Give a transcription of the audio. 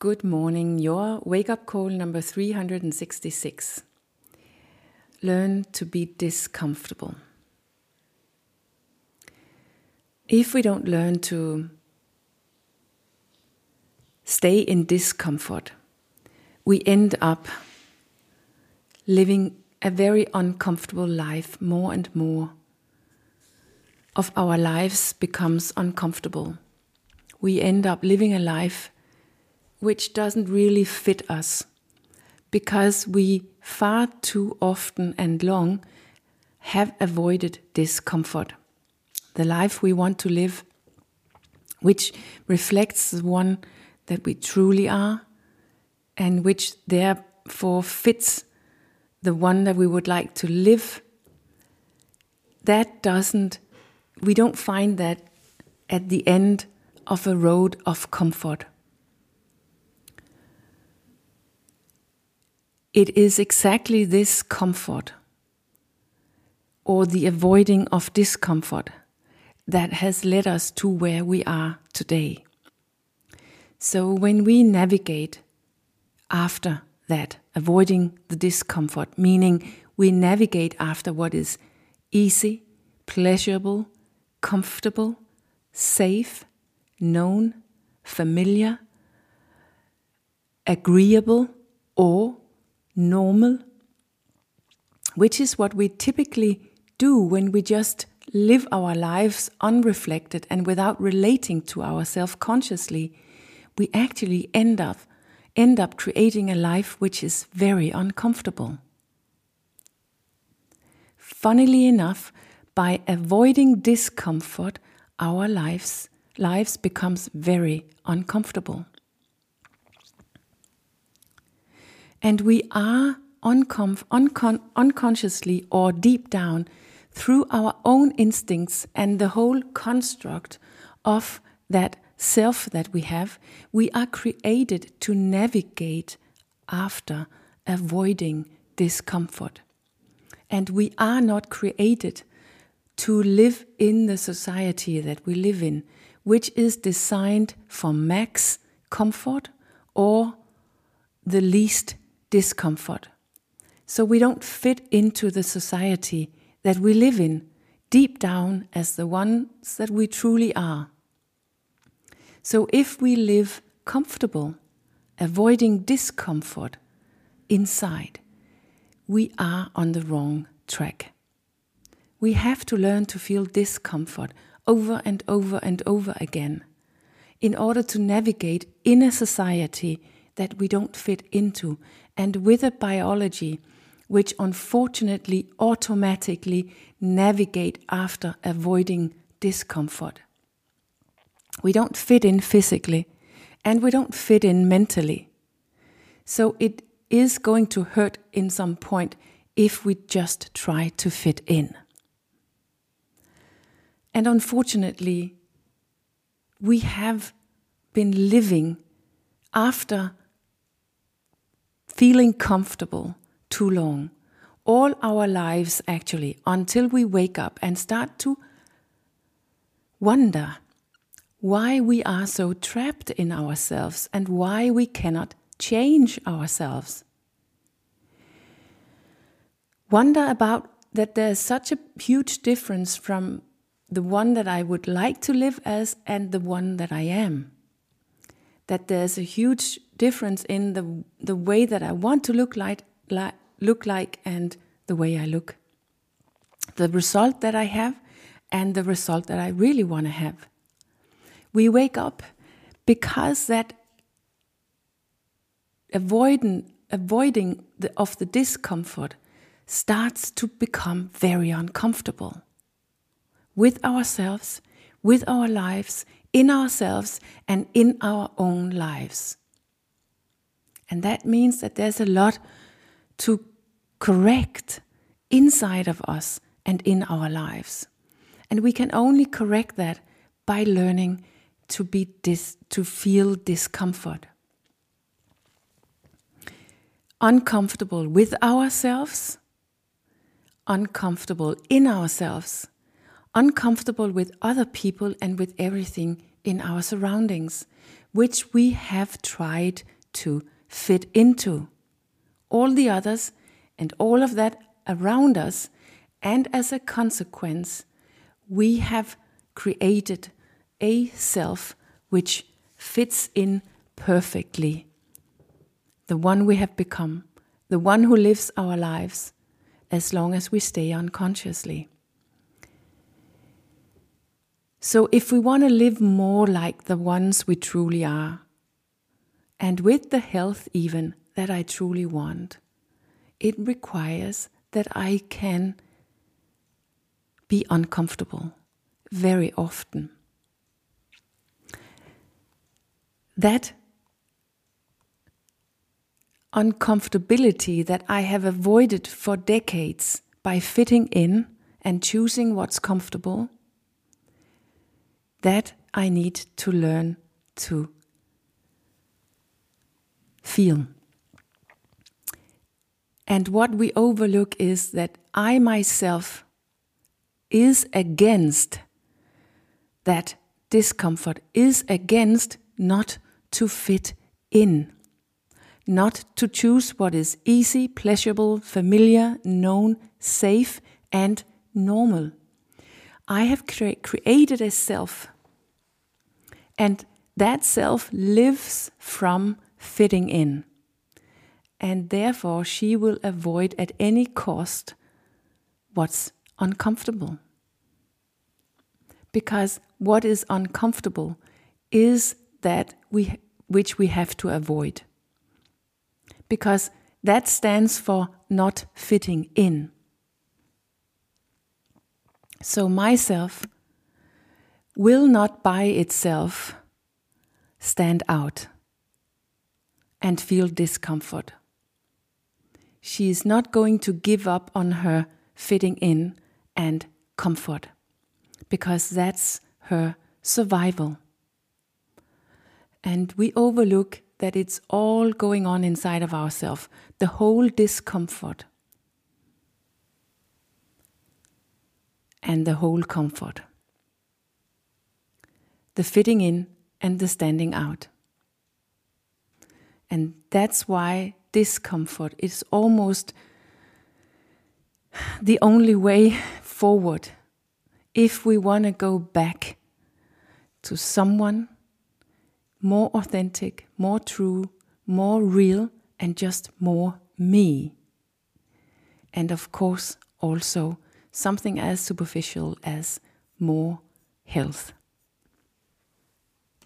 Good morning. Your wake up call number 366. Learn to be discomfortable. If we don't learn to stay in discomfort, we end up living a very uncomfortable life more and more of our lives becomes uncomfortable. We end up living a life which doesn't really fit us because we far too often and long have avoided discomfort. The life we want to live, which reflects the one that we truly are, and which therefore fits the one that we would like to live, that doesn't, we don't find that at the end of a road of comfort. It is exactly this comfort or the avoiding of discomfort that has led us to where we are today. So when we navigate after that, avoiding the discomfort, meaning we navigate after what is easy, pleasurable, comfortable, safe, known, familiar, agreeable, or normal, which is what we typically do when we just live our lives unreflected and without relating to ourselves consciously, we actually end up end up creating a life which is very uncomfortable. Funnily enough, by avoiding discomfort, our lives lives becomes very uncomfortable. And we are uncom- uncon- unconsciously or deep down through our own instincts and the whole construct of that self that we have, we are created to navigate after avoiding discomfort. And we are not created to live in the society that we live in, which is designed for max comfort or the least discomfort. So we don't fit into the society that we live in deep down as the ones that we truly are. So if we live comfortable, avoiding discomfort inside, we are on the wrong track. We have to learn to feel discomfort over and over and over again in order to navigate in a society that we don't fit into and with a biology which unfortunately automatically navigate after avoiding discomfort. We don't fit in physically and we don't fit in mentally. So it is going to hurt in some point if we just try to fit in. And unfortunately, we have been living after feeling comfortable too long. All our lives, actually, until we wake up and start to wonder why we are so trapped in ourselves and why we cannot change ourselves. Wonder about that there's such a huge difference from the one that I would like to live as and the one that I am. That there's a huge difference in the, the way that I want to look like, like, look like and the way I look. The result that I have and the result that I really want to have. We wake up because that avoiding, avoiding the, of the discomfort starts to become very uncomfortable with ourselves, with our lives, in ourselves, and in our own lives. And that means that there's a lot to correct inside of us and in our lives. And we can only correct that by learning to be dis- to feel discomfort. Uncomfortable with ourselves, uncomfortable in ourselves, uncomfortable with other people and with everything in our surroundings, which we have tried to fit into. All the others and all of that around us, and as a consequence, we have created a self which fits in perfectly. The one we have become, the one who lives our lives, as long as we stay unconsciously. So, if we want to live more like the ones we truly are, and with the health even that I truly want, it requires that I can be uncomfortable very often. That uncomfortability that I have avoided for decades by fitting in and choosing what's comfortable that I need to learn to feel. And what we overlook is that I myself is against that discomfort, is against not to fit in, not to choose what is easy, pleasurable, familiar, known, safe, and normal. I have cre- created a self, and that self lives from fitting in. And therefore, she will avoid at any cost what's uncomfortable. Because what is uncomfortable is that we, which we have to avoid. Because that stands for not fitting in. So, myself will not by itself stand out and feel discomfort. She is not going to give up on her fitting in and comfort because that's her survival. And we overlook that it's all going on inside of ourselves, the whole discomfort and the whole comfort. The fitting in and the standing out. And that's why discomfort is almost the only way forward if we want to go back to someone more authentic, more true, more real, and just more me. And of course, also something as superficial as more health.